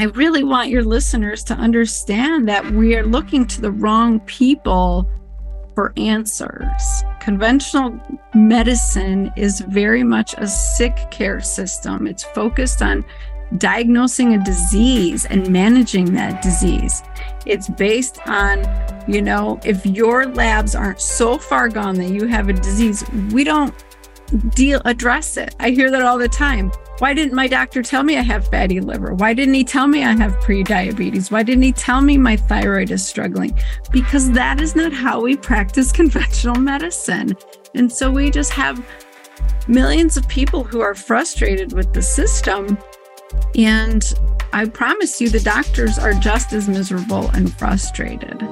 I really want your listeners to understand that we are looking to the wrong people for answers. Conventional medicine is very much a sick care system. It's focused on diagnosing a disease and managing that disease. It's based on, you know, if your labs aren't so far gone that you have a disease, we don't deal address it. I hear that all the time. Why didn't my doctor tell me I have fatty liver? Why didn't he tell me I have prediabetes? Why didn't he tell me my thyroid is struggling? Because that is not how we practice conventional medicine. And so we just have millions of people who are frustrated with the system. And I promise you, the doctors are just as miserable and frustrated.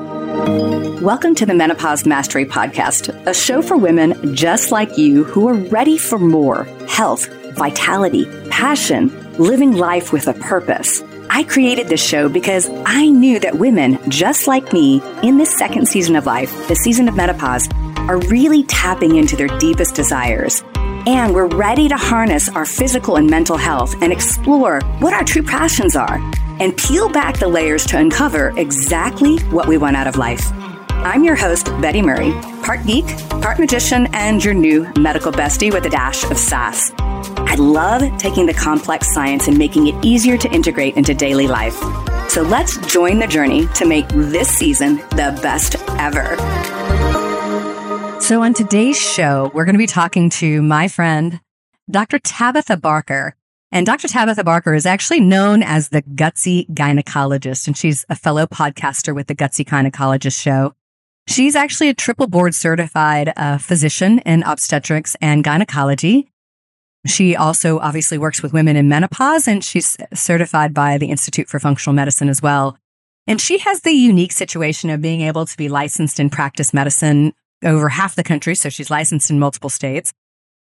Welcome to the Menopause Mastery Podcast, a show for women just like you who are ready for more health vitality, passion, living life with a purpose. I created this show because I knew that women just like me in this second season of life, the season of menopause, are really tapping into their deepest desires. And we're ready to harness our physical and mental health and explore what our true passions are and peel back the layers to uncover exactly what we want out of life. I'm your host, Betty Murray, part geek, part magician, and your new medical bestie with a dash of sass. I love taking the complex science and making it easier to integrate into daily life. So let's join the journey to make this season the best ever. So, on today's show, we're going to be talking to my friend, Dr. Tabatha Barber. And Dr. Tabatha Barber is actually known as the Gutsy Gynecologist, and she's a fellow podcaster with the Gutsy Gynecologist show. She's actually a triple board certified uh, physician in obstetrics and gynecology. She also obviously works with women in menopause and she's certified by the Institute for Functional Medicine as well. And she has the unique situation of being able to be licensed in practice medicine over half the country. So she's licensed in multiple states.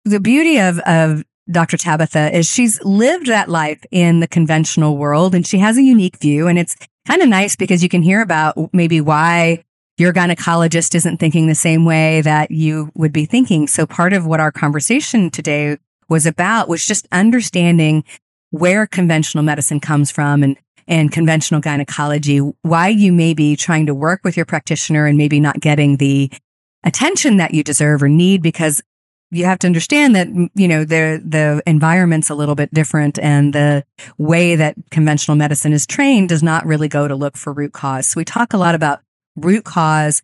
The beauty of, of Dr. Tabatha is she's lived that life in the conventional world and she has a unique view. And it's kind of nice because you can hear about maybe why your gynecologist isn't thinking the same way that you would be thinking. So part of what our conversation today was about was just understanding where conventional medicine comes from and and conventional gynecology, why you may be trying to work with your practitioner and maybe not getting the attention that you deserve or need because you have to understand that you know the the environment's a little bit different and the way that conventional medicine is trained does not really go to look for root cause. So we talk a lot about root cause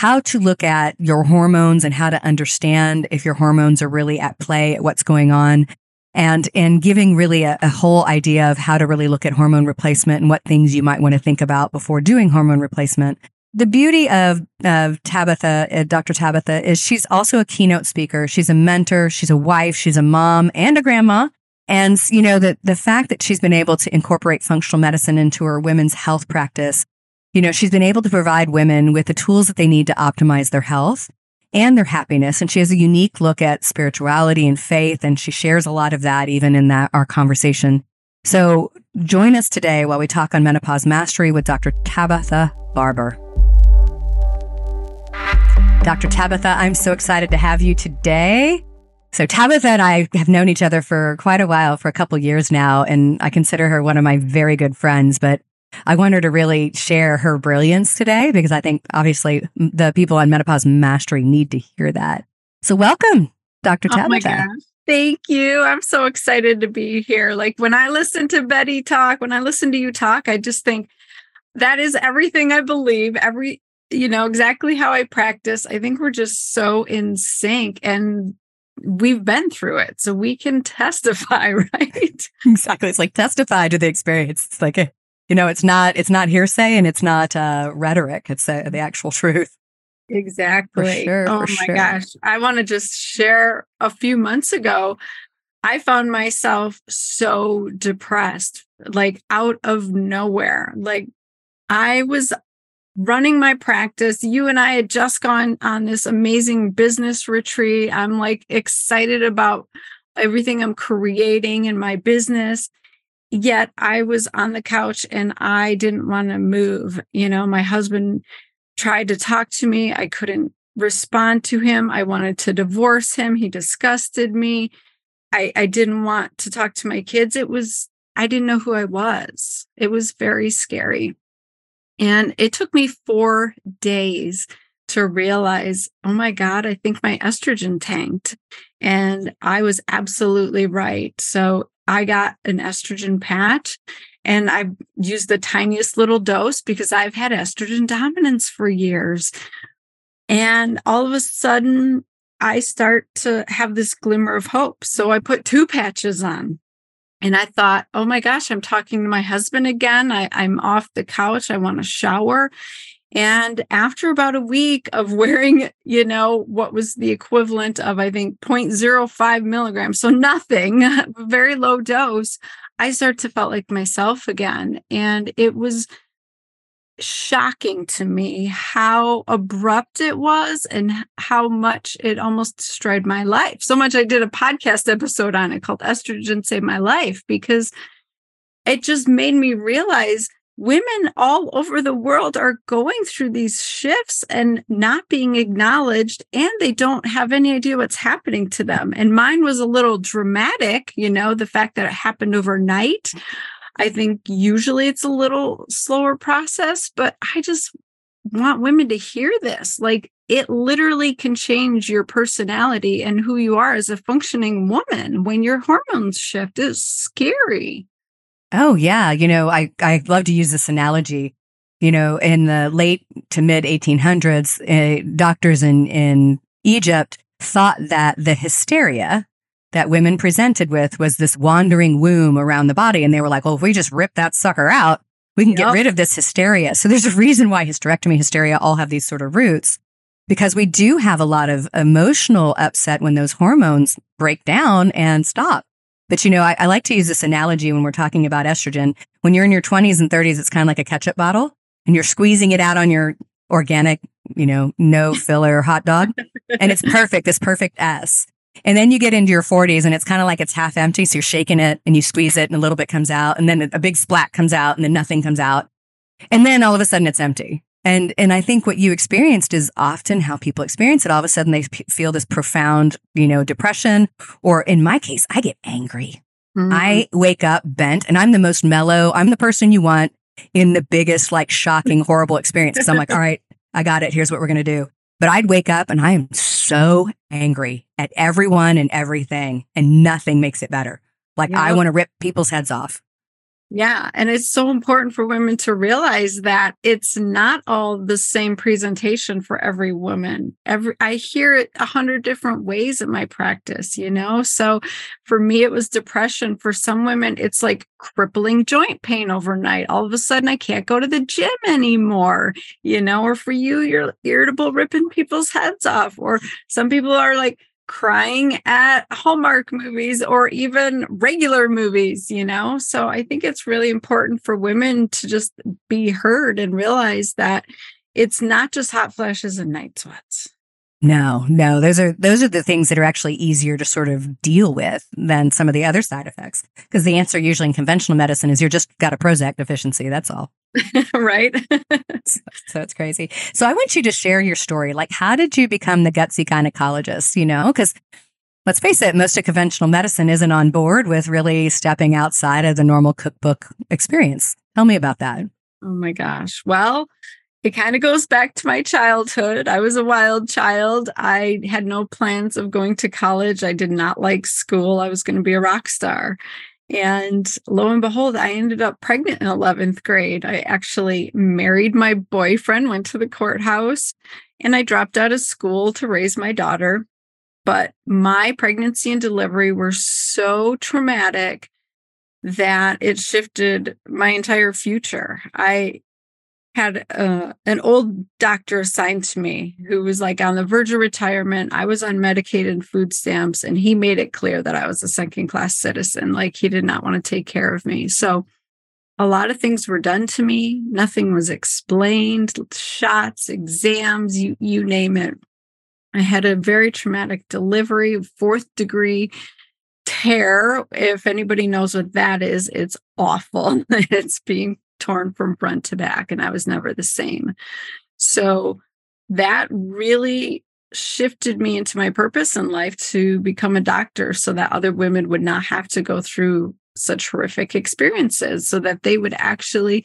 how to look at your hormones and how to understand if your hormones are really at play, what's going on, and and giving really a, a, whole idea of how to really look at hormone replacement and what things you might want to think about before doing hormone replacement. The beauty of, of Tabatha, uh, Dr. Tabatha, is she's also a keynote speaker. She's a mentor. She's a wife. She's a mom and a grandma. And, you know, the, the fact that she's been able to incorporate functional medicine into her women's health practice you know, she's been able to provide women with the tools that they need to optimize their health and their happiness. And she has a unique look at spirituality and faith. And she shares a lot of that even in that our conversation. So join us today while we talk on menopause mastery with Dr. Tabatha Barber. Dr. Tabatha, I'm so excited to have you today. So Tabatha and I have known each other for quite a while, for a couple years now, and I consider her one of my very good friends. But I want her to really share her brilliance today because I think obviously the people on menopause mastery need to hear that. So welcome, Dr. Oh Thank you. I'm so excited to be here. Like when I listen to Betty talk, when I listen to you talk, I just think that is everything I believe, every, you know, exactly how I practice. I think we're just so in sync and we've been through it. So we can testify, right? Exactly. It's like testify to the experience. It's like a you know, it's not it's not hearsay and it's not uh, rhetoric. It's uh, the actual truth. Exactly. For sure. Oh for my sure. gosh. I want to just share a few months ago, I found myself so depressed, like out of nowhere. Like I was running my practice. You and I had just gone on this amazing business retreat. I'm like excited about everything I'm creating in my business yet I was on the couch and I didn't want to move. You know, my husband tried to talk to me. I couldn't respond to him. I wanted to divorce him. He disgusted me. I, I didn't want to talk to my kids. It was, I didn't know who I was. It was very scary. And it took me four days to realize, oh my God, I think my estrogen tanked. And I was absolutely right. So I got an estrogen patch and I used the tiniest little dose because I've had estrogen dominance for years. And all of a sudden, I start to have this glimmer of hope. So I put two patches on. And I thought, oh my gosh, I'm talking to my husband again. I, I'm off the couch. I want to shower. And after about a week of wearing, you know, what was the equivalent of, I think, 0.05 milligrams, so nothing, very low dose, I started to felt like myself again. And it was shocking to me how abrupt it was and how much it almost destroyed my life. So much I did a podcast episode on it called Estrogen Saved My Life because it just made me realize women all over the world are going through these shifts and not being acknowledged and they don't have any idea what's happening to them and mine was a little dramatic you know the fact that it happened overnight I think usually it's a little slower process, but I just want women to hear this. Like it literally can change your personality and who you are as a functioning woman when your hormones shift. is scary. Oh yeah, you know, I I love to use this analogy. You know, in the late to mid 1800s, uh, doctors in in Egypt thought that the hysteria that women presented with was this wandering womb around the body. And they were like, well, if we just rip that sucker out, we can yep. get rid of this hysteria. So there's a reason why hysterectomy, hysteria all have these sort of roots because we do have a lot of emotional upset when those hormones break down and stop. But you know, I, I like to use this analogy when we're talking about estrogen. When you're in your 20s and 30s, it's kind of like a ketchup bottle and you're squeezing it out on your organic, you know, no filler hot dog. And it's perfect, this perfect S. And then you get into your 40s and it's kind of like it's half empty. So you're shaking it and you squeeze it and a little bit comes out and then a big splat comes out and then nothing comes out. And then all of a sudden it's empty. And, and I think what you experienced is often how people experience it. All of a sudden they p- feel this profound, you know, depression. Or in my case, I get angry. Mm-hmm. I wake up bent and I'm the most mellow. I'm the person you want in the biggest, like shocking, horrible experience. Cause I'm like, all right, I got it. Here's what we're going to do. But I'd wake up and I am so angry at everyone and everything, and nothing makes it better. Like I want to rip people's heads off. Yeah. And it's so important for women to realize that it's not all the same presentation for every woman. Every I hear it a hundred different ways in my practice, you know? So for me, it was depression. For some women, it's like crippling joint pain overnight. All of a sudden I can't go to the gym anymore, you know, or for you, you're irritable ripping people's heads off. Or some people are like, crying at Hallmark movies or even regular movies, you know? So I think it's really important for women to just be heard and realize that it's not just hot flashes and night sweats. No, no, those are those are the things that are actually easier to sort of deal with than some of the other side effects. Because the answer usually in conventional medicine is you're just got a Prozac deficiency. That's all. right. so, so it's crazy. So I want you to share your story. Like, how did you become the gutsy gynecologist? You know, because let's face it, most of conventional medicine isn't on board with really stepping outside of the normal cookbook experience. Tell me about that. Oh my gosh. Well, it kind of goes back to my childhood. I was a wild child. I had no plans of going to college. I did not like school. I was going to be a rock star. And lo and behold, I ended up pregnant in 11th grade. I actually married my boyfriend, went to the courthouse, and I dropped out of school to raise my daughter. But my pregnancy and delivery were so traumatic that it shifted my entire future. I had uh, an old doctor assigned to me who was like on the verge of retirement. I was on Medicaid food stamps, and he made it clear that I was a second class citizen. Like he did not want to take care of me. So a lot of things were done to me. Nothing was explained, shots, exams, you, you name it. I had a very traumatic delivery, fourth degree tear. If anybody knows what that is, it's awful. it's being torn from front to back, and I was never the same. So that really shifted me into my purpose in life to become a doctor so that other women would not have to go through such horrific experiences so that they would actually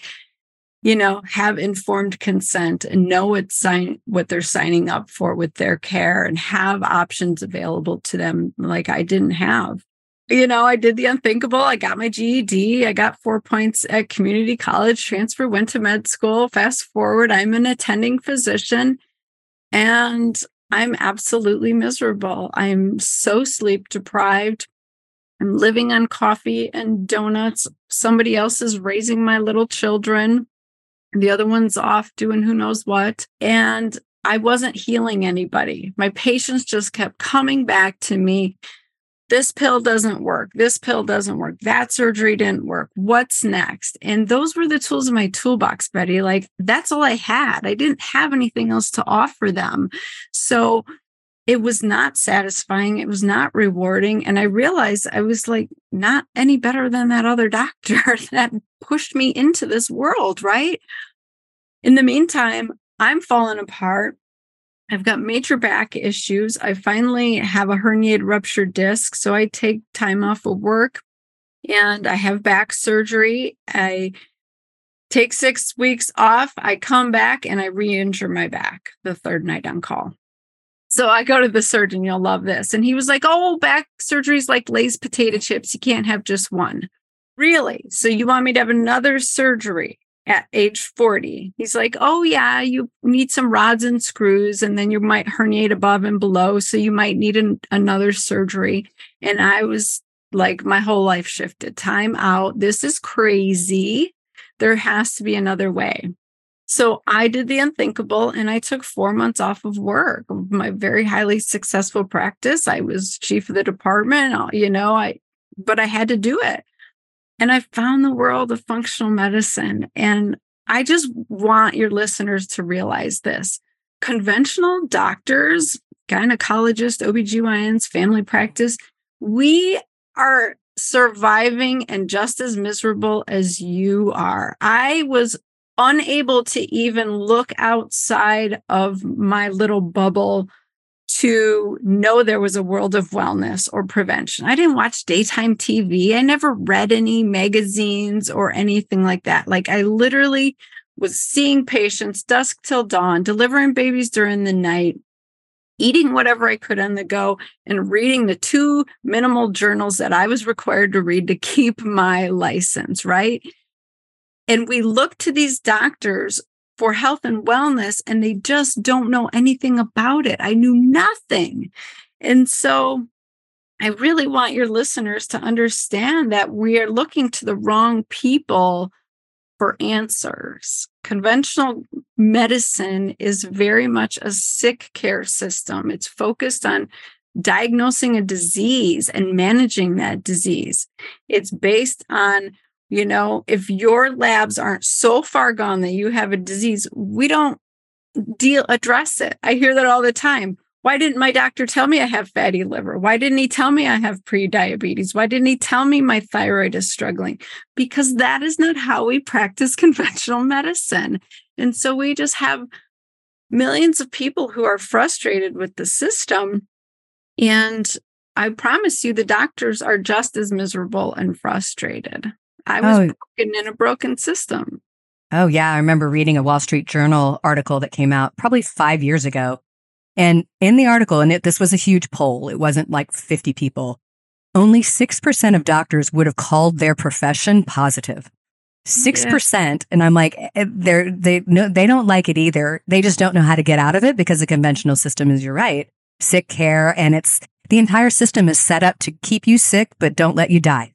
you know have informed consent and know what sign what they're signing up for with their care and have options available to them like I didn't have you know, I did the unthinkable. I got my GED. I got four points at community college, transfer, went to med school. Fast forward, I'm an attending physician and I'm absolutely miserable. I'm so sleep deprived. I'm living on coffee and donuts. Somebody else is raising my little children. The other one's off doing who knows what. And I wasn't healing anybody. My patients just kept coming back to me. This pill doesn't work. This pill doesn't work. That surgery didn't work. What's next? And those were the tools in my toolbox, Betty. Like that's all I had. I didn't have anything else to offer them. So it was not satisfying. It was not rewarding. And I realized I was like not any better than that other doctor that pushed me into this world, right? In the meantime, I'm falling apart. I've got major back issues. I finally have a herniated ruptured disc. So I take time off of work and I have back surgery. I take six weeks off. I come back and I re injure my back the third night on call. So I go to the surgeon, you'll love this. And he was like, Oh, back surgery is like Lay's potato chips. You can't have just one. Really? So you want me to have another surgery at age 40? He's like, Oh, yeah, you need some rods and screws, and then you might herniate above and below. So you might need an, another surgery. And I was like, My whole life shifted. Time out. This is crazy. There has to be another way. So I did the unthinkable and I took four months off of work, my very highly successful practice. I was chief of the department, uh, you know, I, but I had to do it. And I found the world of functional medicine. And I just want your listeners to realize this conventional doctors, gynecologists, OBGYNs, family practice, we are surviving and just as miserable as you are. I was unable to even look outside of my little bubble to know there was a world of wellness or prevention. I didn't watch daytime TV. I never read any magazines or anything like that. Like I literally was seeing patients dusk till dawn, delivering babies during the night, eating whatever I could on the go, and reading the two minimal journals that I was required to read to keep my license, right? And we look to these doctors for health and wellness, and they just don't know anything about it. I knew nothing. And so I really want your listeners to understand that we are looking to the wrong people for answers. Conventional medicine is very much a sick care system, it's focused on diagnosing a disease and managing that disease. It's based on you know, if your labs aren't so far gone that you have a disease, we don't deal address it. I hear that all the time. Why didn't my doctor tell me I have fatty liver? Why didn't he tell me I have pre-diabetes? Why didn't he tell me my thyroid is struggling? Because that is not how we practice conventional medicine. And so we just have millions of people who are frustrated with the system. And I promise you, the doctors are just as miserable and frustrated. I was oh. broken in a broken system. Oh, yeah. I remember reading a Wall Street Journal article that came out probably five years ago. And in the article, and it, this was a huge poll, it wasn't like 50 people, only 6% of doctors would have called their profession positive. 6%. Yeah. And I'm like, eh, eh, they're, they, no, they don't like it either. They just don't know how to get out of it because the conventional system is, you're right, sick care. And it's the entire system is set up to keep you sick, but don't let you die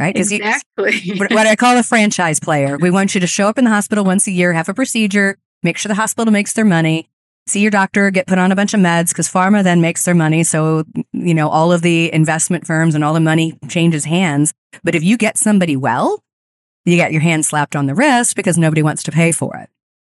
right? Exactly. You, what I call a franchise player. We want you to show up in the hospital once a year, have a procedure, make sure the hospital makes their money, see your doctor, get put on a bunch of meds because pharma then makes their money. So, you know, all of the investment firms and all the money changes hands. But if you get somebody well, you get your hand slapped on the wrist because nobody wants to pay for it.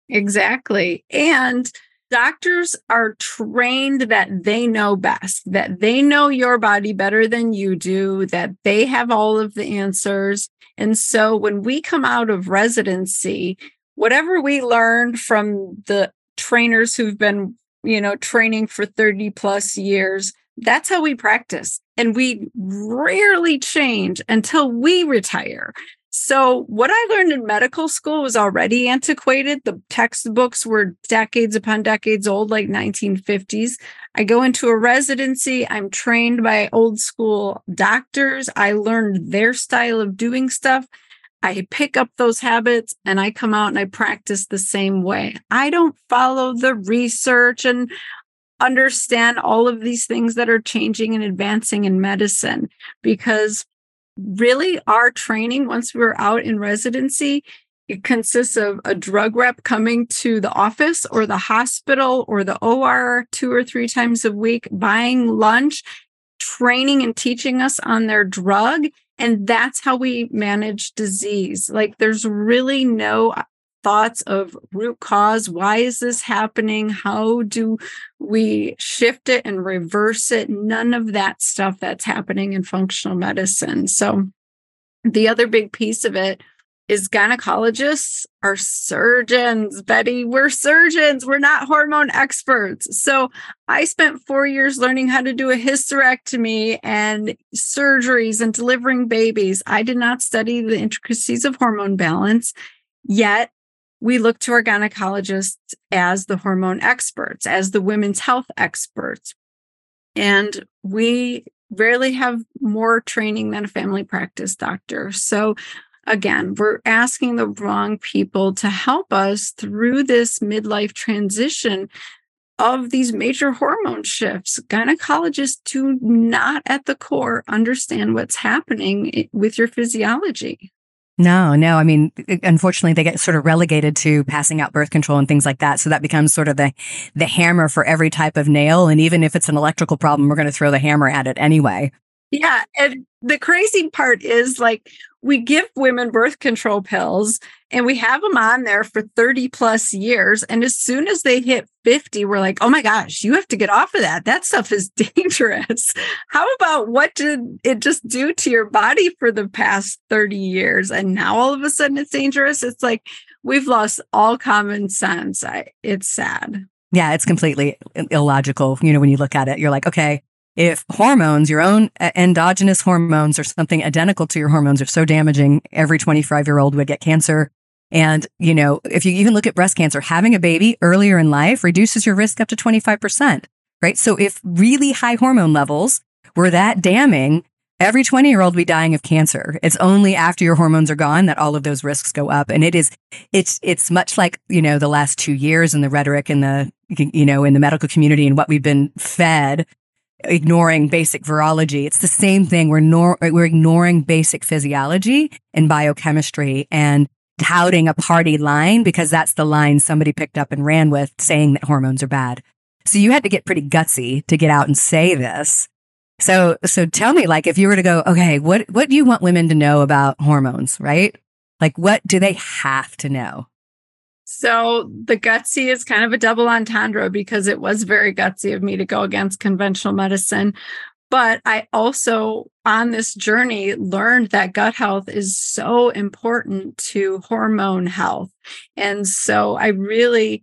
Exactly. And doctors are trained that they know best, that they know your body better than you do, that they have all of the answers. And so when we come out of residency, whatever we learned from the trainers who've been, you know, training for 30 plus years, that's how we practice. and we rarely change until we retire. So, what I learned in medical school was already antiquated. The textbooks were decades upon decades old, like 1950s. I go into a residency, I'm trained by old school doctors. I learned their style of doing stuff. I pick up those habits and I come out and I practice the same way. I don't follow the research and understand all of these things that are changing and advancing in medicine because really our training once we were out in residency it consists of a drug rep coming to the office or the hospital or the OR two or three times a week, buying lunch, training and teaching us on their drug. And that's how we manage disease. Like there's really no thoughts of root cause. Why is this happening? How do we shift it and reverse it? None of that stuff that's happening in functional medicine. So, the other big piece of it is gynecologists are surgeons, Betty. We're surgeons. We're not hormone experts. So I spent four years learning how to do a hysterectomy and surgeries and delivering babies. I did not study the intricacies of hormone balance. Yet we look to our gynecologists as the hormone experts, as the women's health experts. And we rarely have more training than a family practice doctor. So, again, we're asking the wrong people to help us through this midlife transition of these major hormone shifts. Gynecologists do not, at the core, understand what's happening eh, with your physiology. No, no. I mean, unfortunately, they get sort of relegated to passing out birth control and things like that. So that becomes sort of the the hammer for every type of nail. And even if it's an electrical problem, we're going to throw the hammer at it anyway. Yeah, and the crazy part is like we give women birth control pills and we have them on there for 30 plus years. And as soon as they hit 50, we're like, oh my gosh, you have to get off of that. That stuff is dangerous. How about what did it just do to your body for the past 30 years? And now all of a sudden it's dangerous. It's like we've lost all common sense. I, it's sad. Yeah, it's completely illogical. You know, when you look at it, you're like, okay, if hormones, your own endogenous hormones or something identical to your hormones are so damaging, every 25 year old would get cancer. And, you know, if you even look at breast cancer, having a baby earlier in life reduces your risk up to 25%, right? So if really high hormone levels were that damning, every 20 year old would be dying of cancer. It's only after your hormones are gone that all of those risks go up. And it is, it's, it's much like, you know, the last two years and the rhetoric in the, you know, in the medical community and what we've been fed ignoring basic virology. It's the same thing. We're nor- we're ignoring basic physiology and biochemistry and touting a party line because that's the line somebody picked up and ran with saying that hormones are bad. So you had to get pretty gutsy to get out and say this. So so tell me like if you were to go, okay, what what do you want women to know about hormones, right? Like what do they have to know? So the gutsy is kind of a double entendre because it was very gutsy of me to go against conventional medicine. But I also, on this journey, learned that gut health is so important to hormone health. And so I really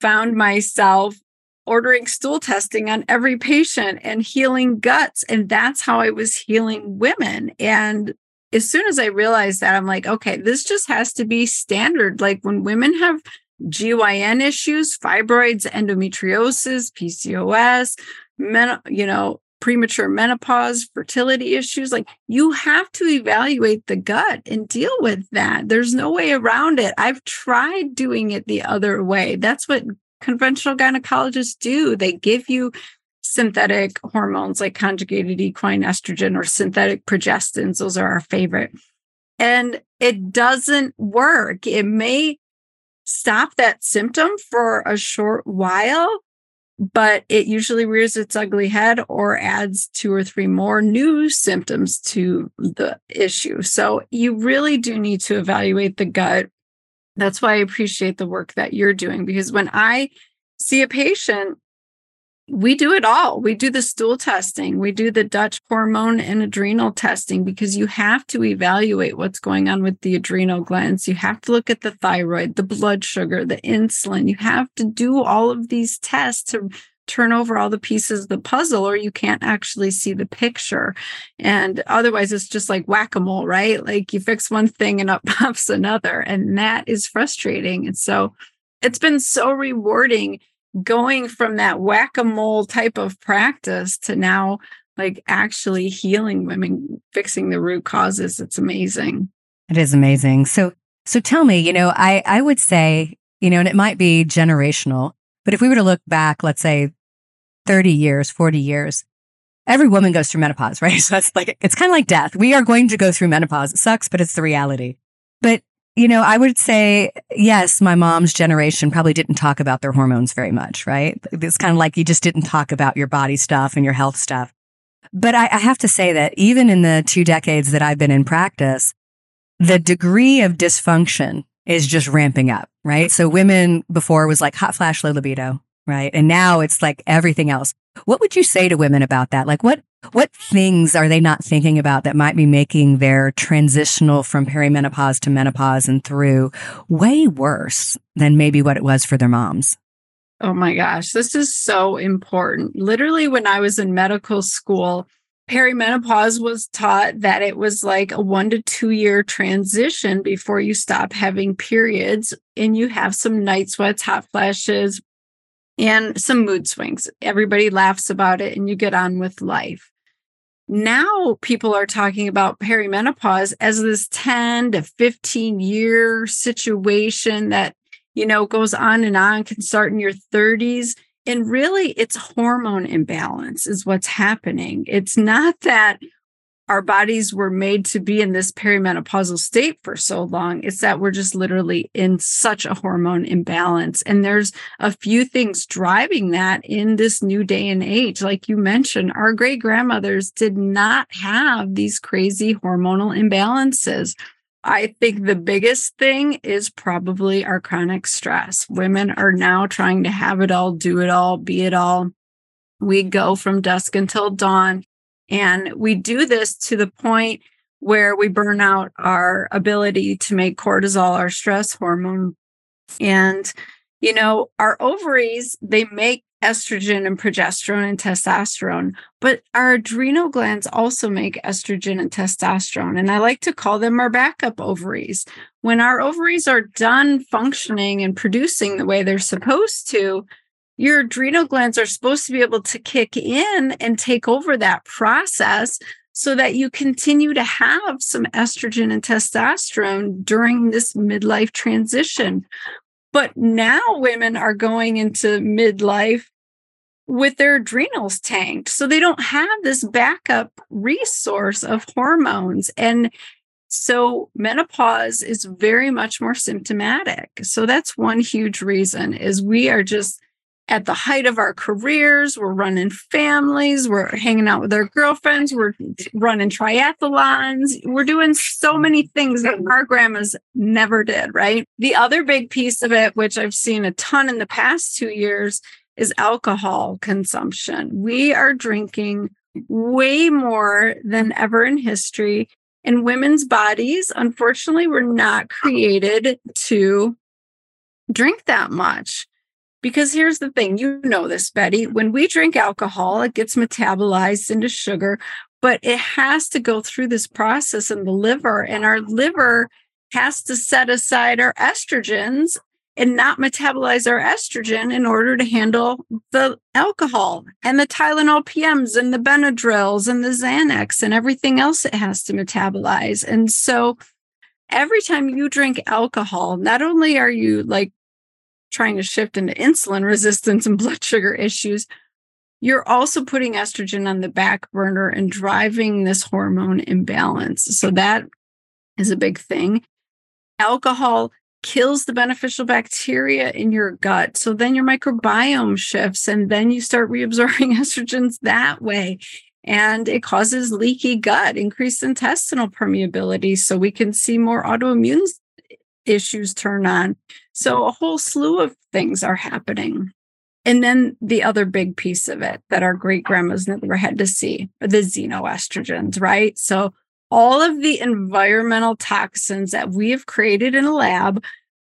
found myself ordering stool testing on every patient and healing guts. And that's how I was healing women. And as soon as I realized that, I'm like, okay, this just has to be standard. Like when women have GYN issues, fibroids, endometriosis, PCOS, men, you know, premature menopause, fertility issues, like you have to evaluate the gut and deal with that. There's no way around it. I've tried doing it the other way. That's what conventional gynecologists do. They give you synthetic hormones like conjugated equine estrogen or synthetic progestins. Those are our favorite. And it doesn't work. It may stop that symptom for a short while, but it usually rears its ugly head or adds two or three more new symptoms to the issue. So you really do need to evaluate the gut. That's why I appreciate the work that you're doing because when I see a patient, we do it all. We do the stool testing, we do the Dutch hormone and adrenal testing because you have to evaluate what's going on with the adrenal glands. You have to look at the thyroid, the blood sugar, the insulin. You have to do all of these tests to turn over all the pieces of the puzzle or you can't actually see the picture. And otherwise, it's just like whack a mole, right? Like you fix one thing and up pops another. And that is frustrating. And so it's been so rewarding going from that whack a mole type of practice to now like actually healing women, fixing the root causes. It's amazing. It is amazing. So, so tell me, you know, I, I would say, you know, and it might be generational, but if we were to look back, let's say 30 years, 40 years, every woman goes through menopause, right? So it's like, it's kind of like death. We are going to go through menopause. It sucks, but it's the reality. But, you know, I would say, yes, my mom's generation probably didn't talk about their hormones very much, right? It's kind of like you just didn't talk about your body stuff and your health stuff. But I, I have to say that even in the two decades that I've been in practice, the degree of dysfunction is just ramping up, right? So women before was like hot flash, low libido, right? And now it's like everything else. What would you say to women about that? Like what, what things are they not thinking about that might be making their transitional from perimenopause to menopause and through way worse than maybe what it was for their moms? Oh my gosh, this is so important. Literally, when I was in medical school, perimenopause was taught that it was like a one to two year transition before you stop having periods and you have some night sweats, hot flashes, and some mood swings. Everybody laughs about it and you get on with life. Now people are talking about perimenopause as this 10 to 15 year situation that you know, goes on and on, can start in your 30s. And really, it's hormone imbalance is what's happening. It's not that our bodies were made to be in this perimenopausal state for so long. It's that we're just literally in such a hormone imbalance. And there's a few things driving that in this new day and age. Like you mentioned, our great grandmothers did not have these crazy hormonal imbalances. I think the biggest thing is probably our chronic stress. Women are now trying to have it all, do it all, be it all. We go from dusk until dawn. And we do this to the point where we burn out our ability to make cortisol, our stress hormone. And, you know, our ovaries, they make estrogen and progesterone and testosterone, but our adrenal glands also make estrogen and testosterone. And I like to call them our backup ovaries. When our ovaries are done functioning and producing the way they're supposed to, your adrenal glands are supposed to be able to kick in and take over that process so that you continue to have some estrogen and testosterone during this midlife transition. But now women are going into midlife with their adrenals tanked. So they don't have this backup resource of hormones. And so menopause is very much more symptomatic. So that's one huge reason is we are just at the height of our careers, we're running families, we're hanging out with our girlfriends, we're running triathlons, we're doing so many things that our grandmas never did, right? The other big piece of it, which I've seen a ton in the past two years, is alcohol consumption. We are drinking way more than ever in history. And women's bodies, unfortunately, were not created to drink that much. Because here's the thing you know this, Betty. When we drink alcohol, it gets metabolized into sugar, but it has to go through this process in the liver, and our liver has to set aside our estrogens and not metabolize our estrogen in order to handle the alcohol and the Tylenol PMs and the Benadryls and the Xanax and everything else it has to metabolize. And so every time you drink alcohol, not only are you like trying to shift into insulin resistance and blood sugar issues, you're also putting estrogen on the back burner and driving this hormone imbalance. So that is a big thing. Alcohol kills the beneficial bacteria in your gut. So then your microbiome shifts and then you start reabsorbing estrogens that way. And it causes leaky gut, increased intestinal permeability. So we can see more autoimmune issues turn on. So a whole slew of things are happening. And then the other big piece of it that our great grandmas never had to see are the xenoestrogens, right? So all of the environmental toxins that we have created in a lab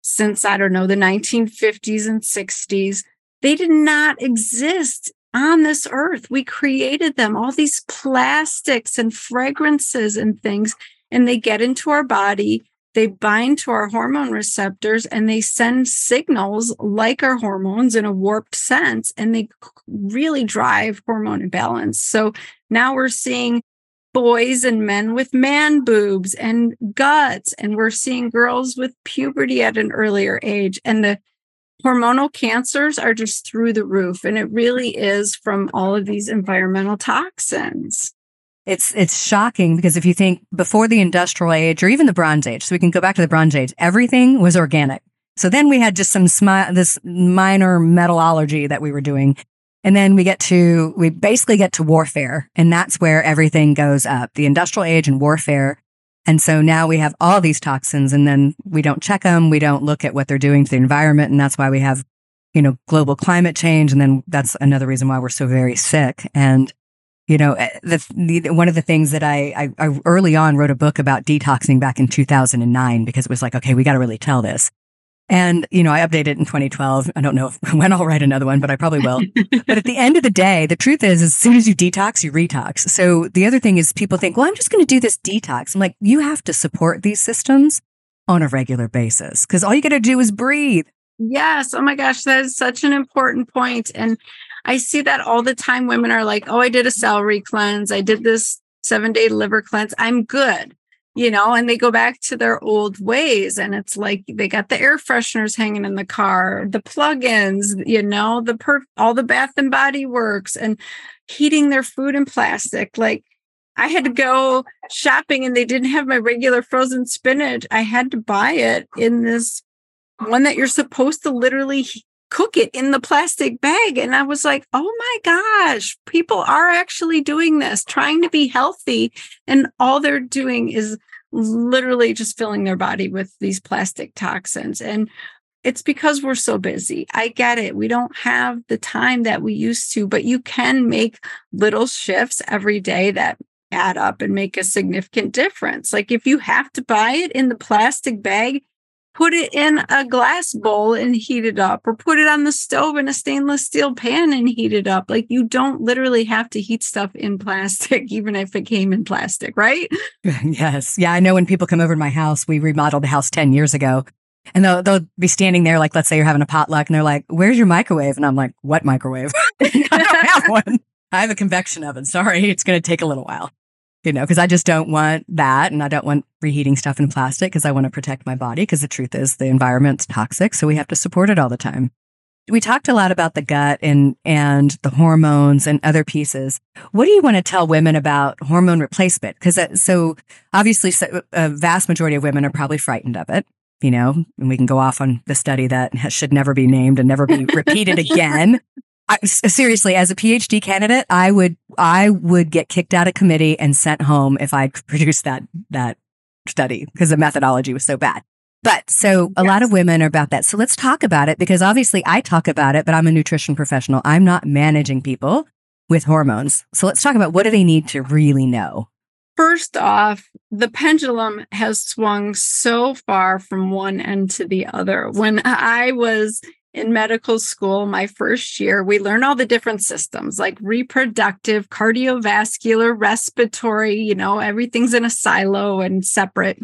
since, I don't know, the 1950s and 60s, They did not exist on this earth. We created them, all these plastics and fragrances and things, and they get into our body. They bind to our hormone receptors and they send signals like our hormones in a warped sense, and they really drive hormone imbalance. So now we're seeing boys and men with man boobs and guts, and we're seeing girls with puberty at an earlier age. And the hormonal cancers are just through the roof. And it really is from all of these environmental toxins. It's it's shocking because if you think before the industrial age or even the bronze age, so we can go back to the bronze age, everything was organic. So then we had just some smi- this minor metallurgy that we were doing. And then we get to, we basically get to warfare. And that's where everything goes up the industrial age and warfare. And so now we have all these toxins and then we don't check them. We don't look at what they're doing to the environment. And that's why we have, you know, global climate change. And then that's another reason why we're so very sick. And, you know, eh, the, the one of the things that I, I, I early on wrote a book about detoxing back in 2009 because it was like, okay, we got to really tell this. And, you know, I updated in 2012. I don't know if, when I'll write another one, but I probably will. but at the end of the day, the truth is, as soon as you detox, you retox. So the other thing is people think, well, I'm just going to do this detox. I'm like, you have to support these systems on a regular basis because all you got to do is breathe. Yes. Oh my gosh. That is such an important point. And I see that all the time. Women are like, oh, I did a celery cleanse. I did this seven day liver cleanse. I'm good you know, and they go back to their old ways. And it's like they got the air fresheners hanging in the car, the plugins, you know, the per all the bath and body works and heating their food in plastic. Like I had to go shopping and they didn't have my regular frozen spinach. I had to buy it in this one that you're supposed to literally cook it in the plastic bag. And I was like, oh my gosh, people are actually doing this, trying to be healthy. And all they're doing is literally just filling their body with these plastic toxins. And it's because we're so busy. I get it. We don't have the time that we used to, but you can make little shifts every day that add up and make a significant difference. Like if you have to buy it in the plastic bag, put it in a glass bowl and heat it up, or put it on the stove in a stainless steel pan and heat it up. Like you don't literally have to heat stuff in plastic, even if it came in plastic, right? yes. Yeah. I know when people come over to my house, we remodeled the house 10 years ago. And they'll, they'll be standing there, like, let's say you're having a potluck, and they're like, Where's your microwave? And I'm like, What microwave? I don't have one. I have a convection oven. Sorry, it's going to take a little while you know, because I just don't want that. And I don't want reheating stuff in plastic because I want to protect my body. Because the truth is, the environment's toxic. So we have to support it all the time. We talked a lot about the gut and, and the hormones and other pieces. What do you want to tell women about hormone replacement? Because uh, so obviously, so, a vast majority of women are probably frightened of it you know, and we can go off on the study that should never be named and never be repeated again. I, seriously, as a PhD candidate, I would I would get kicked out of committee and sent home if I produced that that study because the methodology was so bad. But so a yes. lot of women are about that. So let's talk about it because obviously I talk about it, but I'm a nutrition professional. I'm not managing people with hormones. So let's talk about what do they need to really know. First off, the pendulum has swung so far from one end to the other. When I was in medical school, my first year, we learn all the different systems like reproductive, cardiovascular, respiratory, you know, everything's in a silo and separate.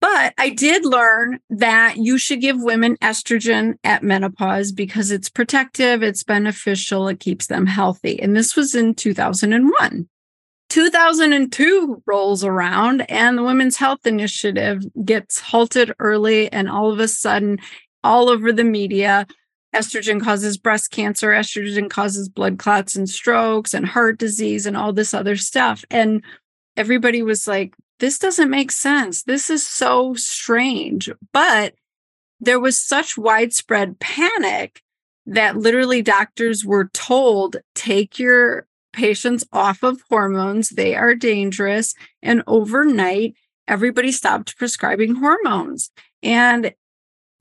But I did learn that you should give women estrogen at menopause because it's protective, it's beneficial, it keeps them healthy. And this was in 2001. 2002 rolls around and the Women's Health Initiative gets halted early, and all of a sudden, all over the media, estrogen causes breast cancer, estrogen causes blood clots and strokes and heart disease and all this other stuff. And everybody was like, this doesn't make sense. This is so strange. But there was such widespread panic that literally doctors were told take your patients off of hormones, they are dangerous. And overnight, everybody stopped prescribing hormones. And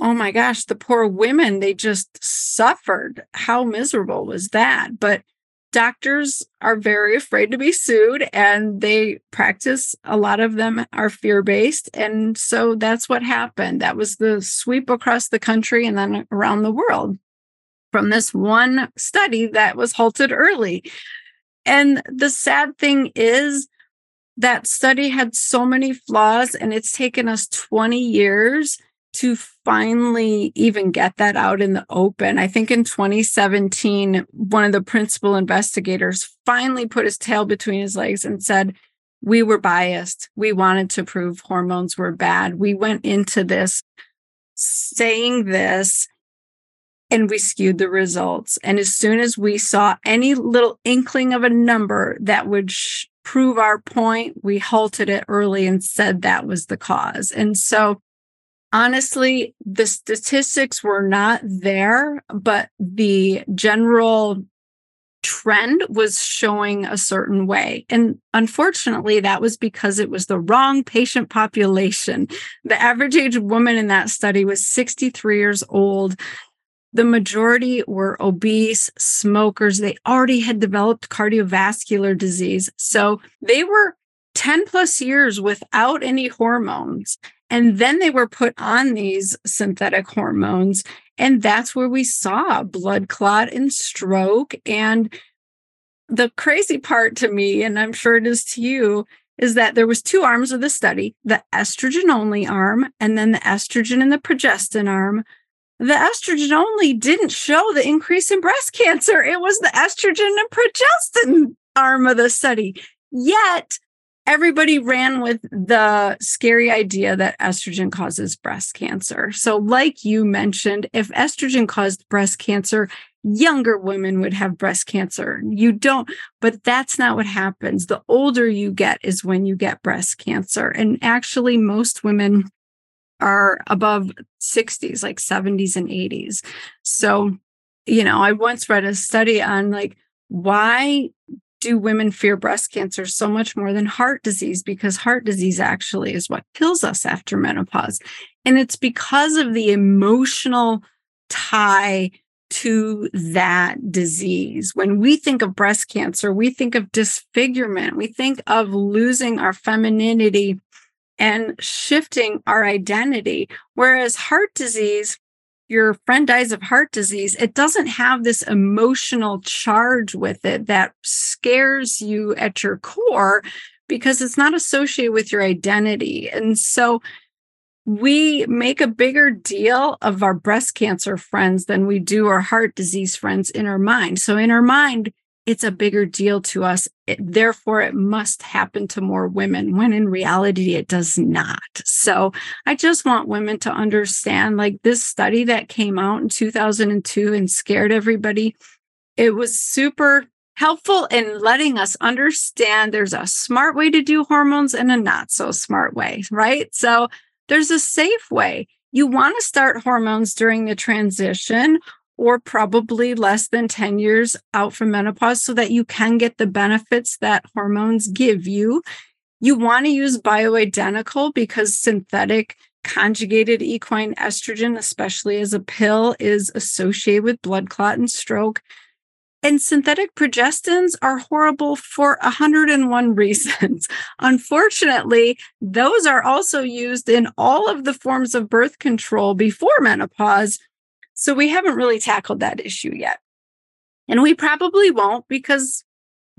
oh my gosh, the poor women, they just suffered. How miserable was that? But doctors are very afraid to be sued and they practice, a lot of them are fear based. And so that's what happened. That was the sweep across the country and then around the world. from this one study that was halted early. And the sad thing is, that study had so many flaws, and it's taken us 20 years to finally even get that out in the open. I think in 2017, one of the principal investigators finally put his tail between his legs and said, We were biased. We wanted to prove hormones were bad. We went into this saying this and we skewed the results. And as soon as we saw any little inkling of a number that would sh- prove our point, we halted it early and said that was the cause. And so, honestly, the statistics were not there, but the general trend was showing a certain way. And unfortunately, that was because it was the wrong patient population. The average age woman in that study was 63 years old. The majority were obese, smokers. They already had developed cardiovascular disease. So they were 10 plus years without any hormones. And then they were put on these synthetic hormones. And that's where we saw blood clot and stroke. And the crazy part to me, and I'm sure it is to you, is that there was two arms of the study the estrogen only arm and then the estrogen and the progestin arm the estrogen only didn't show the increase in breast cancer. It was the estrogen and progestin arm of the study. Yet everybody ran with the scary idea that estrogen causes breast cancer. So, like you mentioned, if estrogen caused breast cancer, younger women would have breast cancer. You don't, but that's not what happens. The older you get is when you get breast cancer. And actually, most women are above 60s, like 70s and 80s. So, you know, I once read a study on like why do women fear breast cancer so much more than heart disease? Because heart disease actually is what kills us after menopause. And it's because of the emotional tie to that disease. When we think of breast cancer, we think of disfigurement, we think of losing our femininity and shifting our identity. Whereas heart disease, your friend dies of heart disease, it doesn't have this emotional charge with it that scares you at your core because it's not associated with your identity. And so we make a bigger deal of our breast cancer friends than we do our heart disease friends in our mind. So in our mind, it's a bigger deal to us. It, therefore, it must happen to more women when in reality it does not. So I just want women to understand like this study that came out in 2002 and scared everybody. It was super helpful in letting us understand there's a smart way to do hormones and a not so smart way, right? So there's a safe way. You want to start hormones during the transition or probably less than 10 years out from menopause so that you can get the benefits that hormones give you. You want to use bioidentical because synthetic conjugated equine estrogen, especially as a pill, is associated with blood clot and stroke. And synthetic progestins are horrible for 101 reasons. Unfortunately, those are also used in all of the forms of birth control before menopause, so we haven't really tackled that issue yet. And we probably won't because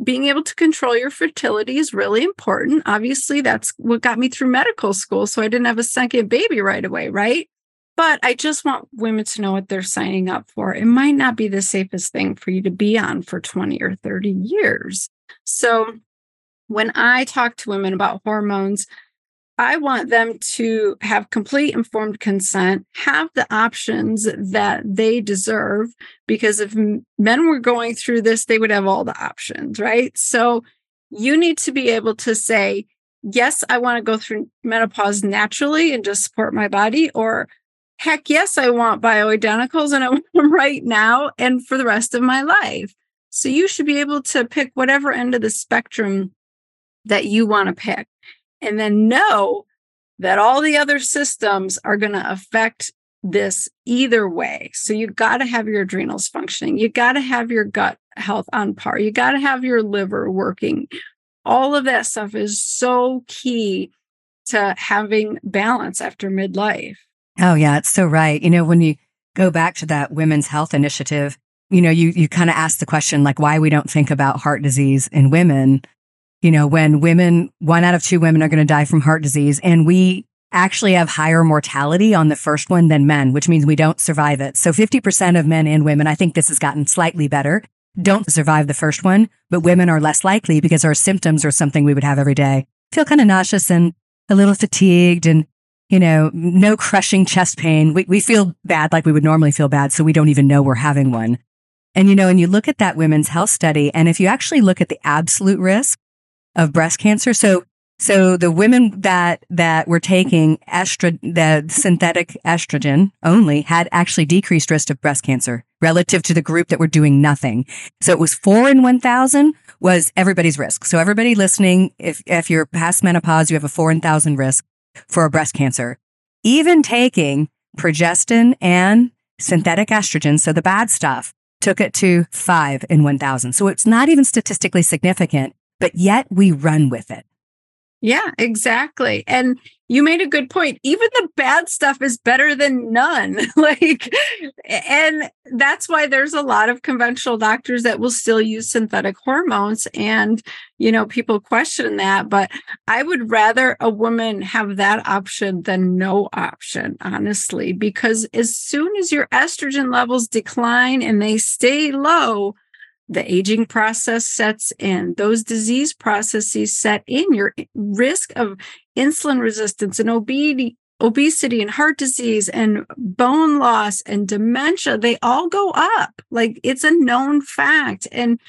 being able to control your fertility is really important. Obviously, that's what got me through medical school. So I didn't have a second baby right away, right? But I just want women to know what they're signing up for. It might not be the safest thing for you to be on for 20 or 30 years. So when I talk to women about hormones, I want them to have complete informed consent, have the options that they deserve, because if men were going through this, they would have all the options, right? So you need to be able to say, yes, I want to go through menopause naturally and just support my body, or heck yes, I want bioidenticals and I want them right now and for the rest of my life. So you should be able to pick whatever end of the spectrum that you want to pick and then know that all the other systems are going to affect this either way. So you got to have your adrenals functioning. You got to have your gut health on par. You got to have your liver working. All of that stuff is so key to having balance after midlife. Oh, yeah, it's so right. You know, when you go back to that women's health initiative, you know, you, you kind of ask the question, like why we don't think about heart disease in women, you know, when women, one out of two women are going to die from heart disease and we actually have higher mortality on the first one than men, which means we don't survive it. So 50% of men and women, I think this has gotten slightly better, don't survive the first one, but women are less likely because our symptoms are something we would have every day. Feel kind of nauseous and a little fatigued and, you know, no crushing chest pain. We, we feel bad like we would normally feel bad. So we don't even know we're having one. And, you know, and you look at that women's health study, and if you actually look at the absolute risk of breast cancer, so so the women that that were taking estrogen, the synthetic estrogen only, had actually decreased risk of breast cancer relative to the group that were doing nothing. So it was four in one thousand was everybody's risk. So everybody listening, if if you're past menopause, you have a four in thousand risk for a breast cancer. Even taking progestin and synthetic estrogen, so the bad stuff, took it to five in 1,000. So it's not even statistically significant, but yet we run with it. Yeah, exactly. And you made a good point. Even the bad stuff is better than none. like, and that's why there's a lot of conventional doctors that will still use synthetic hormones. And, you know, people question that. But I would rather a woman have that option than no option, honestly, because as soon as your estrogen levels decline and they stay low, the aging process sets in, those disease processes set in, your risk of insulin resistance and obesity, obesity and heart disease and bone loss and dementia, they all go up. Like it's a known fact. And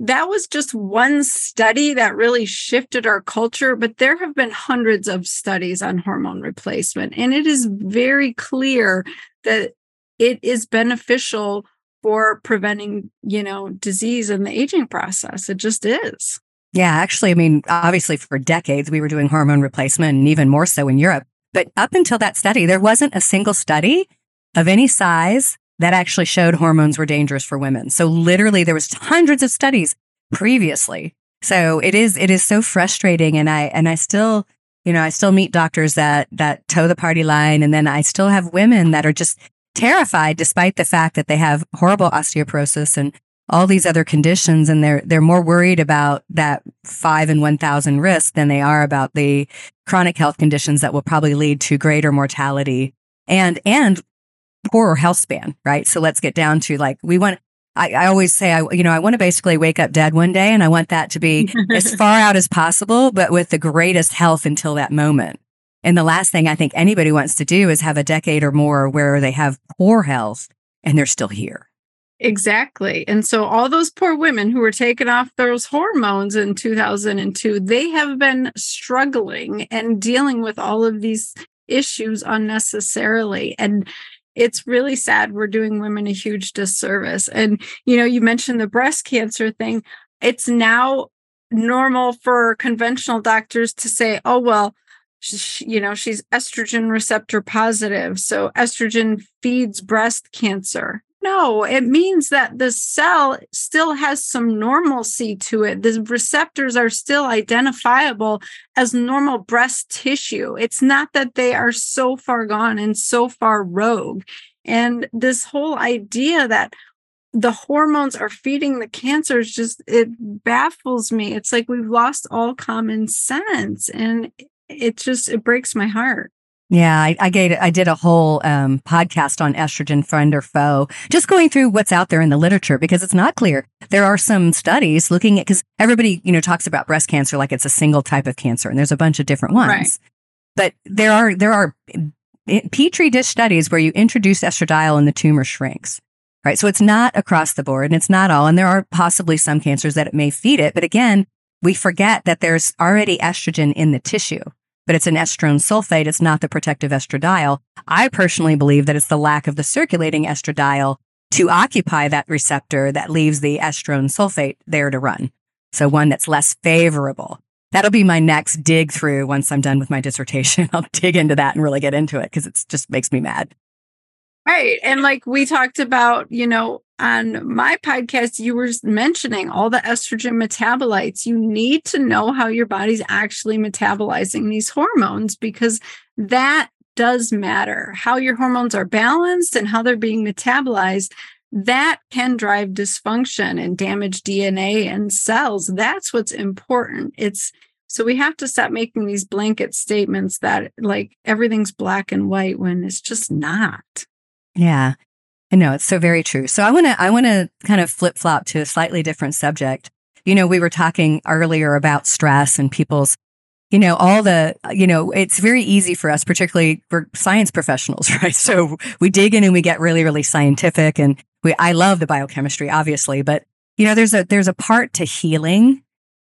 that was just one study that really shifted our culture, but there have been hundreds of studies on hormone replacement. And it is very clear that it is beneficial for preventing, you know, disease in the aging process. It just is. Yeah, actually, I mean, obviously for decades we were doing hormone replacement and even more so in Europe. But up until that study, there wasn't a single study of any size that actually showed hormones were dangerous for women. So literally there was hundreds of studies previously. So it is it is so frustrating and I and I still you know, I still meet doctors that that toe the party line and then I still have women that are just terrified despite the fact that they have horrible osteoporosis and all these other conditions and they're they're more worried about that 5 in 1000 risk than they are about the chronic health conditions that will probably lead to greater mortality and and poorer health span right? So let's get down to like we want I, I always say I you know I want to basically wake up dead one day and I want that to be as far out as possible but with the greatest health until that moment and the last thing I think anybody wants to do is have a decade or more where they have poor health and they're still here. Exactly. And so all those poor women who were taken off those hormones in 2002, they have been struggling and dealing with all of these issues unnecessarily. And it's really sad. We're doing women a huge disservice. And, you know, you mentioned the breast cancer thing. It's now normal for conventional doctors to say, oh, well, she, you know, she's estrogen receptor positive. So estrogen feeds breast cancer. No, it means that the cell still has some normalcy to it. The receptors are still identifiable as normal breast tissue. It's not that they are so far gone and so far rogue. And this whole idea that the hormones are feeding the cancers just it baffles me it's like we've lost all common sense and it just it breaks my heart. Yeah, I, I gave I did a whole um, podcast on estrogen friend or foe, just going through what's out there in the literature because it's not clear. There are some studies looking at because everybody you know talks about breast cancer like it's a single type of cancer, and there's a bunch of different ones. Right. But there are there are eh, petri dish studies where you introduce estradiol and the tumor shrinks. Right, so it's not across the board, and it's not all, and there are possibly some cancers that it may feed it. But again, we forget that there's already estrogen in the tissue, but it's an estrone sulfate. It's not the protective estradiol. I personally believe that it's the lack of the circulating estradiol to occupy that receptor that leaves the estrone sulfate there to run. So one that's less favorable. That'll be my next dig through once I'm done with my dissertation. I'll dig into that and really get into it because it just makes me mad. Right. And like we talked about, you know, on my podcast, you were mentioning all the estrogen metabolites. You need to know how your body's actually metabolizing these hormones because that does matter. How your hormones are balanced and how they're being metabolized that can drive dysfunction and damage DNA and cells. That's what's important. It's so we have to stop making these blanket statements that like everything's black and white when it's just not. Yeah. I know it's so very true. So I want to I want to kind of flip flop to a slightly different subject. You know, we were talking earlier about stress and people's you know, all the, you know, it's very easy for us, particularly we're science professionals, right? So we dig in and we get really, really scientific and we, I love the biochemistry, obviously, but you know, there's a, there's a part to healing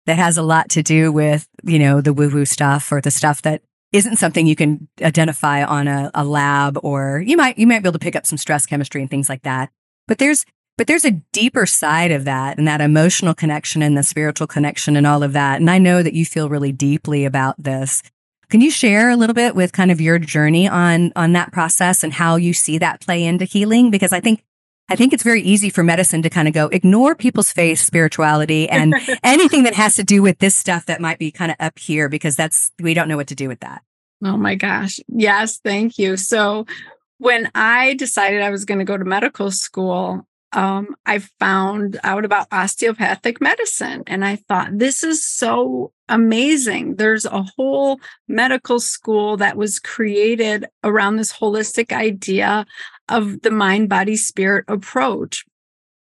that has a lot to do with, you know, the woo woo stuff or the stuff that isn't something you can identify on a, a lab or you might, you might be able to pick up some stress chemistry and things like that. But there's, but there's a deeper side of that and that emotional connection and the spiritual connection and all of that. And I know that you feel really deeply about this. Can you share a little bit with kind of your journey on on that process and how you see that play into healing? Because I think I think it's very easy for medicine to kind of go ignore people's faith, spirituality, and anything that has to do with this stuff that might be kind of up here because that's we don't know what to do with that. Oh my gosh. Yes, thank you. So when I decided I was going to go to medical school, um, I found out about osteopathic medicine and I thought, this is so amazing. There's a whole medical school that was created around this holistic idea of the mind, body, spirit approach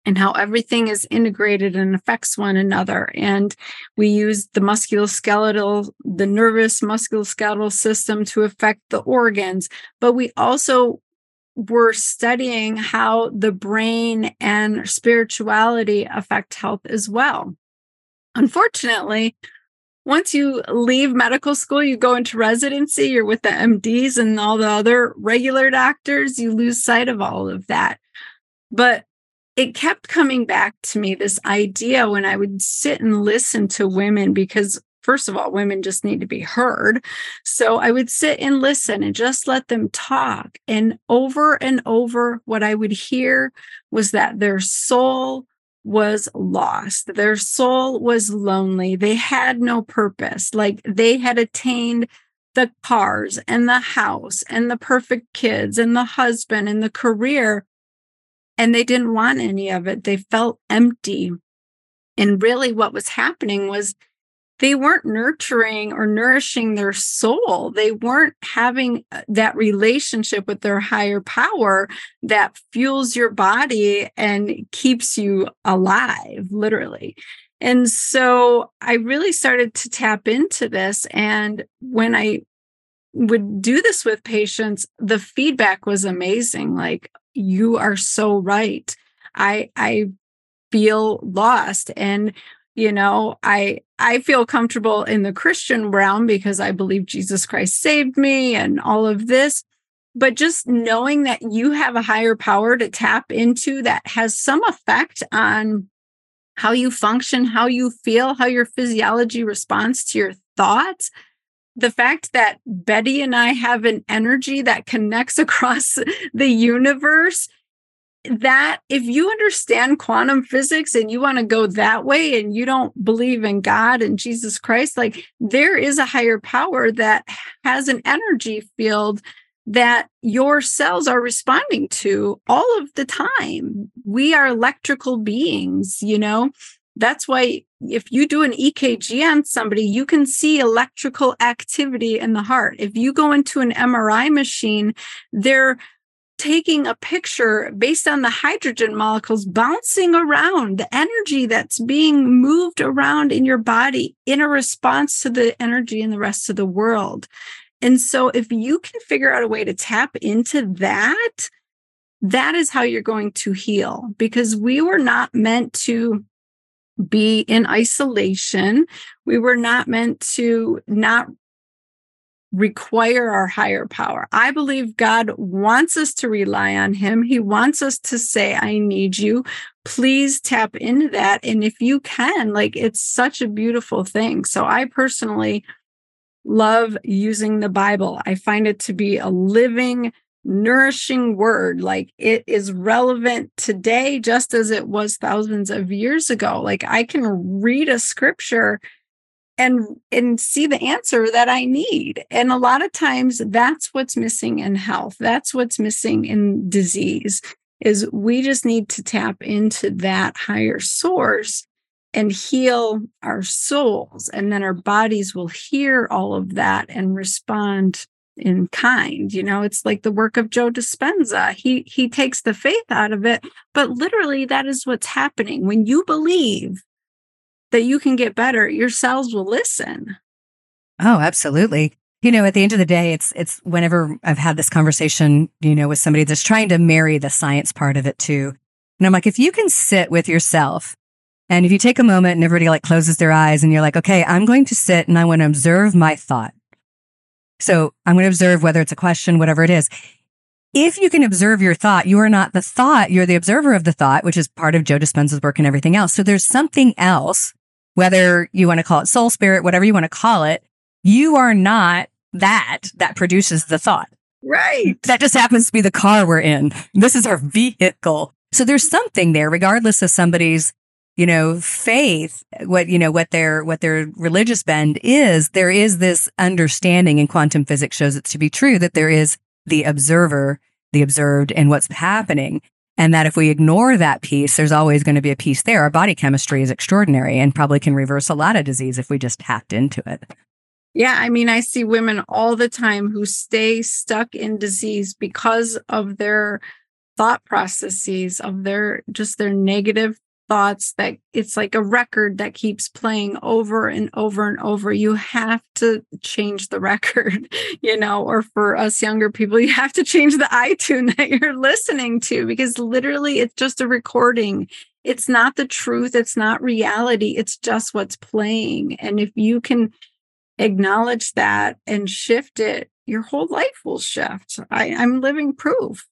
and how everything is integrated and affects one another. And we use the musculoskeletal, the nervous musculoskeletal system to affect the organs, but we also we're studying how the brain and spirituality affect health as well. Unfortunately, once you leave medical school, you go into residency, you're with the MDs and all the other regular doctors, you lose sight of all of that. But it kept coming back to me this idea when I would sit and listen to women because first of all, women just need to be heard. So I would sit and listen and just let them talk. And over and over, what I would hear was that their soul was lost. Their soul was lonely. They had no purpose. Like they had attained the cars and the house and the perfect kids and the husband and the career. And they didn't want any of it. They felt empty. And really, what was happening was they weren't nurturing or nourishing their soul. They weren't having uh, that relationship with their higher power that fuels your body and keeps you alive, literally. And so I really started to tap into this. And when I would do this with patients, the feedback was amazing. Like, you are so right. I, I feel lost. And you know i i feel comfortable in the christian realm because i believe jesus christ saved me and all of this but just knowing that you have a higher power to tap into that has some effect on how you function how you feel how your physiology responds to your thoughts the fact that Betty and I have an energy that connects across the universe that if you understand quantum physics and you want to go that way and you don't believe in God and Jesus Christ, like there is a higher power that has an energy field that your cells are responding to all of the time. We are electrical beings, you know. That's why if you do an EKG on somebody, you can see electrical activity in the heart. If you go into an MRI machine, they're taking a picture based on the hydrogen molecules bouncing around, the energy that's being moved around in your body in a response to the energy in the rest of the world. And so, if you can figure out a way to tap into that, that is how you're going to heal because we were not meant to be in isolation. We were not meant to not require our higher power. I believe God wants us to rely on Him. He wants us to say, I need you. Please tap into that. And if you can, like, it's such a beautiful thing. So I personally love using the Bible. I find it to be a living, nourishing word. Like it is relevant today, just as it was thousands of years ago. Like I can read a scripture and and see the answer that i need and a lot of times that's what's missing in health that's what's missing in disease is we just need to tap into that higher source and heal our souls and then our bodies will hear all of that and respond in kind you know it's like the work of joe dispenza. He he takes the faith out of it but literally that is what's happening. When you believe that you can get better your cells will listen. Oh absolutely. You know at the end of the day it's it's whenever i've had this conversation you know with somebody that's trying to marry the science part of it too. And i'm like if you can sit with yourself and if you take a moment and everybody like closes their eyes and you're like okay i'm going to sit and i want to observe my thought so I'm going to observe whether it's a question, whatever it is. If you can observe your thought, you are not the thought, you're the observer of the thought, which is part of Joe Dispenza's work and everything else. So there's something else, whether you want to call it soul spirit, whatever you want to call it. You are not that that produces the thought. Right. That just happens to be the car we're in. This is our vehicle. So there's something there, regardless of somebody's you know, faith, what, you know, what their, what their religious bend is, there is this understanding and quantum physics shows it to be true that there is the observer, the observed and what's happening. And that if we ignore that piece, there's always going to be a piece there. Our body chemistry is extraordinary and probably can reverse a lot of disease if we just tapped into it. Yeah, I mean, I see women all the time who stay stuck in disease because of their thought processes, of their just their negative thoughts that it's like a record that keeps playing over and over and over. You have to change the record, you know, or for us younger people, you have to change the iTunes that you're listening to because literally it's just a recording. It's not the truth, it's not reality, it's just what's playing. And if you can acknowledge that and shift it, your whole life will shift. I, I'm living proof.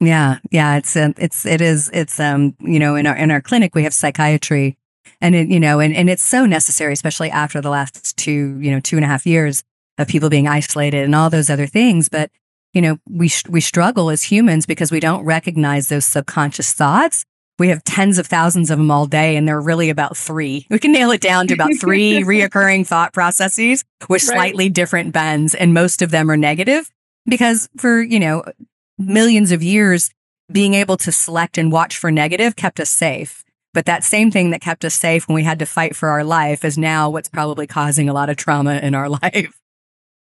Yeah, yeah, it's um, it's it is it's um you know in our in our clinic we have psychiatry, and it you know and and it's so necessary, especially after the last two you know two and a half years of people being isolated and all those other things. But you know we we struggle as humans because we don't recognize those subconscious thoughts. We have tens of thousands of them all day, and they're really about three. We can nail it down to about three reoccurring thought processes with slightly different bends, and most of them are negative because for you know millions of years, being able to select and watch for negative kept us safe. But that same thing that kept us safe when we had to fight for our life is now what's probably causing a lot of trauma in our life.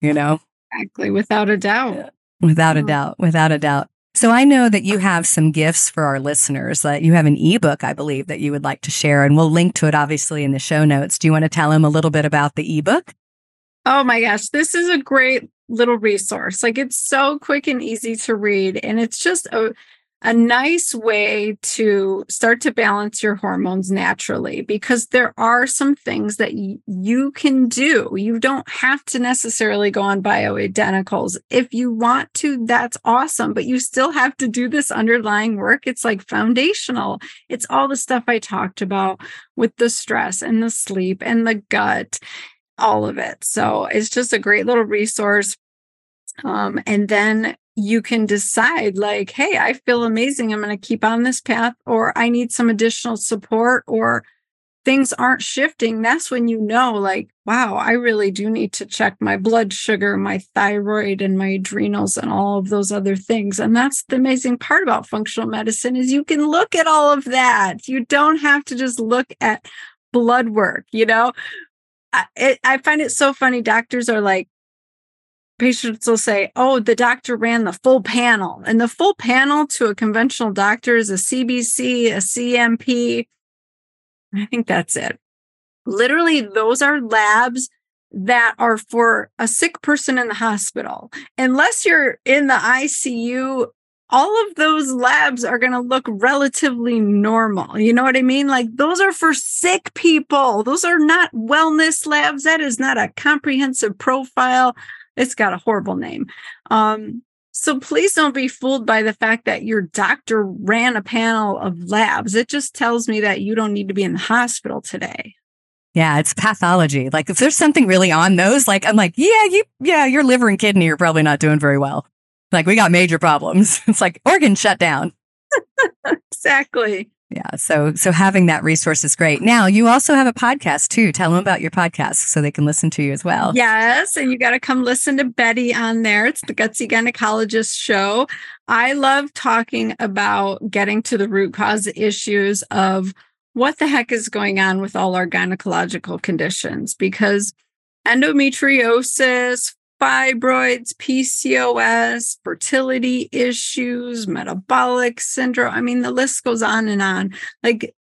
You know? Exactly, without a doubt. Without a doubt, without a doubt. So I know that you have some gifts for our listeners. That you have an ebook, I believe, that you would like to share, and we'll link to it obviously in the show notes. Do you want to tell them a little bit about the ebook? Oh my gosh, this is a great little resource. Like it's so quick and easy to read. And it's just a, a nice way to start to balance your hormones naturally because there are some things that y- you can do. You don't have to necessarily go on bioidenticals. If you want to, that's awesome, but you still have to do this underlying work. It's like foundational. It's all the stuff I talked about with the stress and the sleep and the gut all of it. So it's just a great little resource. Um, and then you can decide, like, hey, I feel amazing. I'm going to keep on this path, or I need some additional support, or things aren't shifting. That's when you know, like, wow, I really do need to check my blood sugar, my thyroid, and my adrenals, and all of those other things. And that's the amazing part about functional medicine is you can look at all of that. You don't have to just look at blood work, you know? I, it, I find it so funny. Doctors are like, patients will say, Oh, the doctor ran the full panel. And the full panel to a conventional doctor is a CBC, a CMP. I think that's it. Literally, those are labs that are for a sick person in the hospital. Unless you're in the ICU all of those labs are going to look relatively normal. You know what I mean? Like those are for sick people. Those are not wellness labs. That is not a comprehensive profile. It's got a horrible name. Um, so please don't be fooled by the fact that your doctor ran a panel of labs. It just tells me that you don't need to be in the hospital today. Yeah, it's pathology. Like if there's something really on those, like I'm like, yeah, you yeah, your liver and kidney are probably not doing very well. Like we got major problems. It's like organ shut down. exactly. Yeah. So, so having that resource is great. Now you also have a podcast too. Tell them about your podcast so they can listen to you as well. Yes. And you got to come listen to Betty on there. It's the Gutsy Gynecologist show. I love talking about getting to the root cause issues of what the heck is going on with all our gynecological conditions because endometriosis, fibroids, PCOS, fertility issues, metabolic syndrome. I mean, the list goes on and on. Like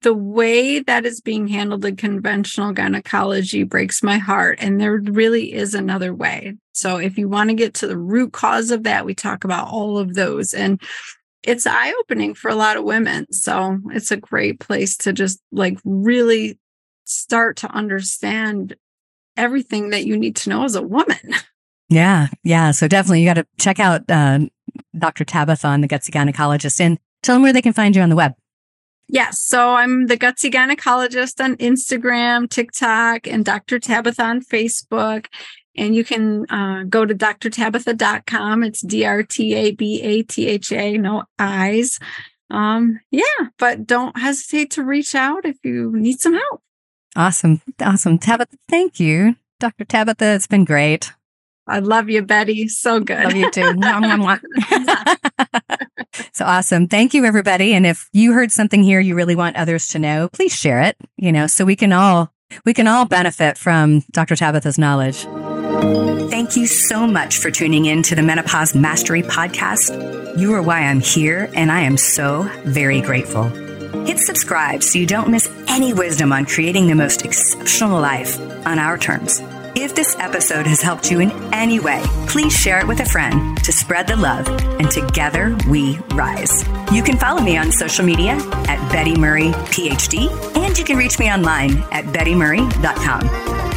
the way that is being handled in conventional gynecology breaks my heart. And there really is another way. So if you want to get to the root cause of that, we talk about all of those. And it's eye opening for a lot of women. So it's a great place to just like really start to understand everything that you need to know as a woman. Yeah, yeah. So definitely you got to check out uh, Dr. Tabatha on the Gutsy Gynecologist and tell them where they can find you on the web. Yes. So I'm the Gutsy Gynecologist on Instagram, TikTok, and Dr. Tabatha on Facebook. And you can uh, go to drtabatha.com. It's D R T A B A T H A, no eyes. Um, yeah, but don't hesitate to reach out if you need some help. Awesome. Awesome. Tabatha, thank you. Dr. Tabatha, it's been great. I love you, Betty. So good. Love you too. so awesome. Thank you, everybody. And if you heard something here you really want others to know, please share it, you know, so we can all we can all benefit from Dr. Tabatha's knowledge. Thank you so much for tuning in to the Menopause Mastery podcast. You are why I'm here, and I am so very grateful. Hit subscribe so you don't miss any wisdom on creating the most exceptional life on our terms. If this episode has helped you in any way, please share it with a friend to spread the love, and together we rise. You can follow me on social media at Betty Murray PhD, and you can reach me online at bettymurray.com.